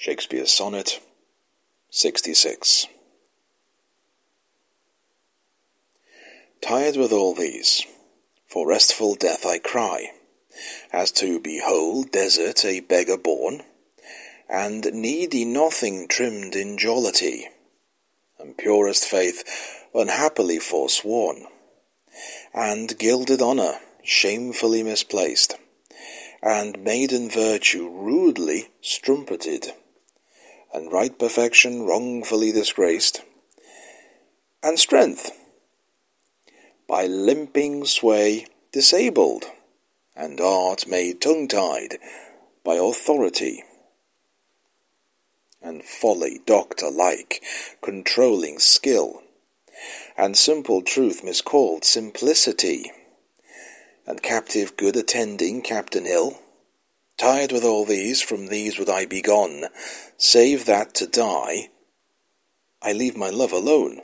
Shakespeare's Sonnet 66. Tired with all these, for restful death I cry, as to behold desert a beggar born, and needy nothing trimmed in jollity, and purest faith unhappily forsworn, and gilded honour shamefully misplaced, and maiden virtue rudely strumpeted and right perfection wrongfully disgraced, and strength by limping sway disabled, and art made tongue-tied by authority, and folly doctor-like controlling skill, and simple truth miscalled simplicity, and captive good attending captain ill, Tired with all these, from these would I be gone, save that to die I leave my love alone.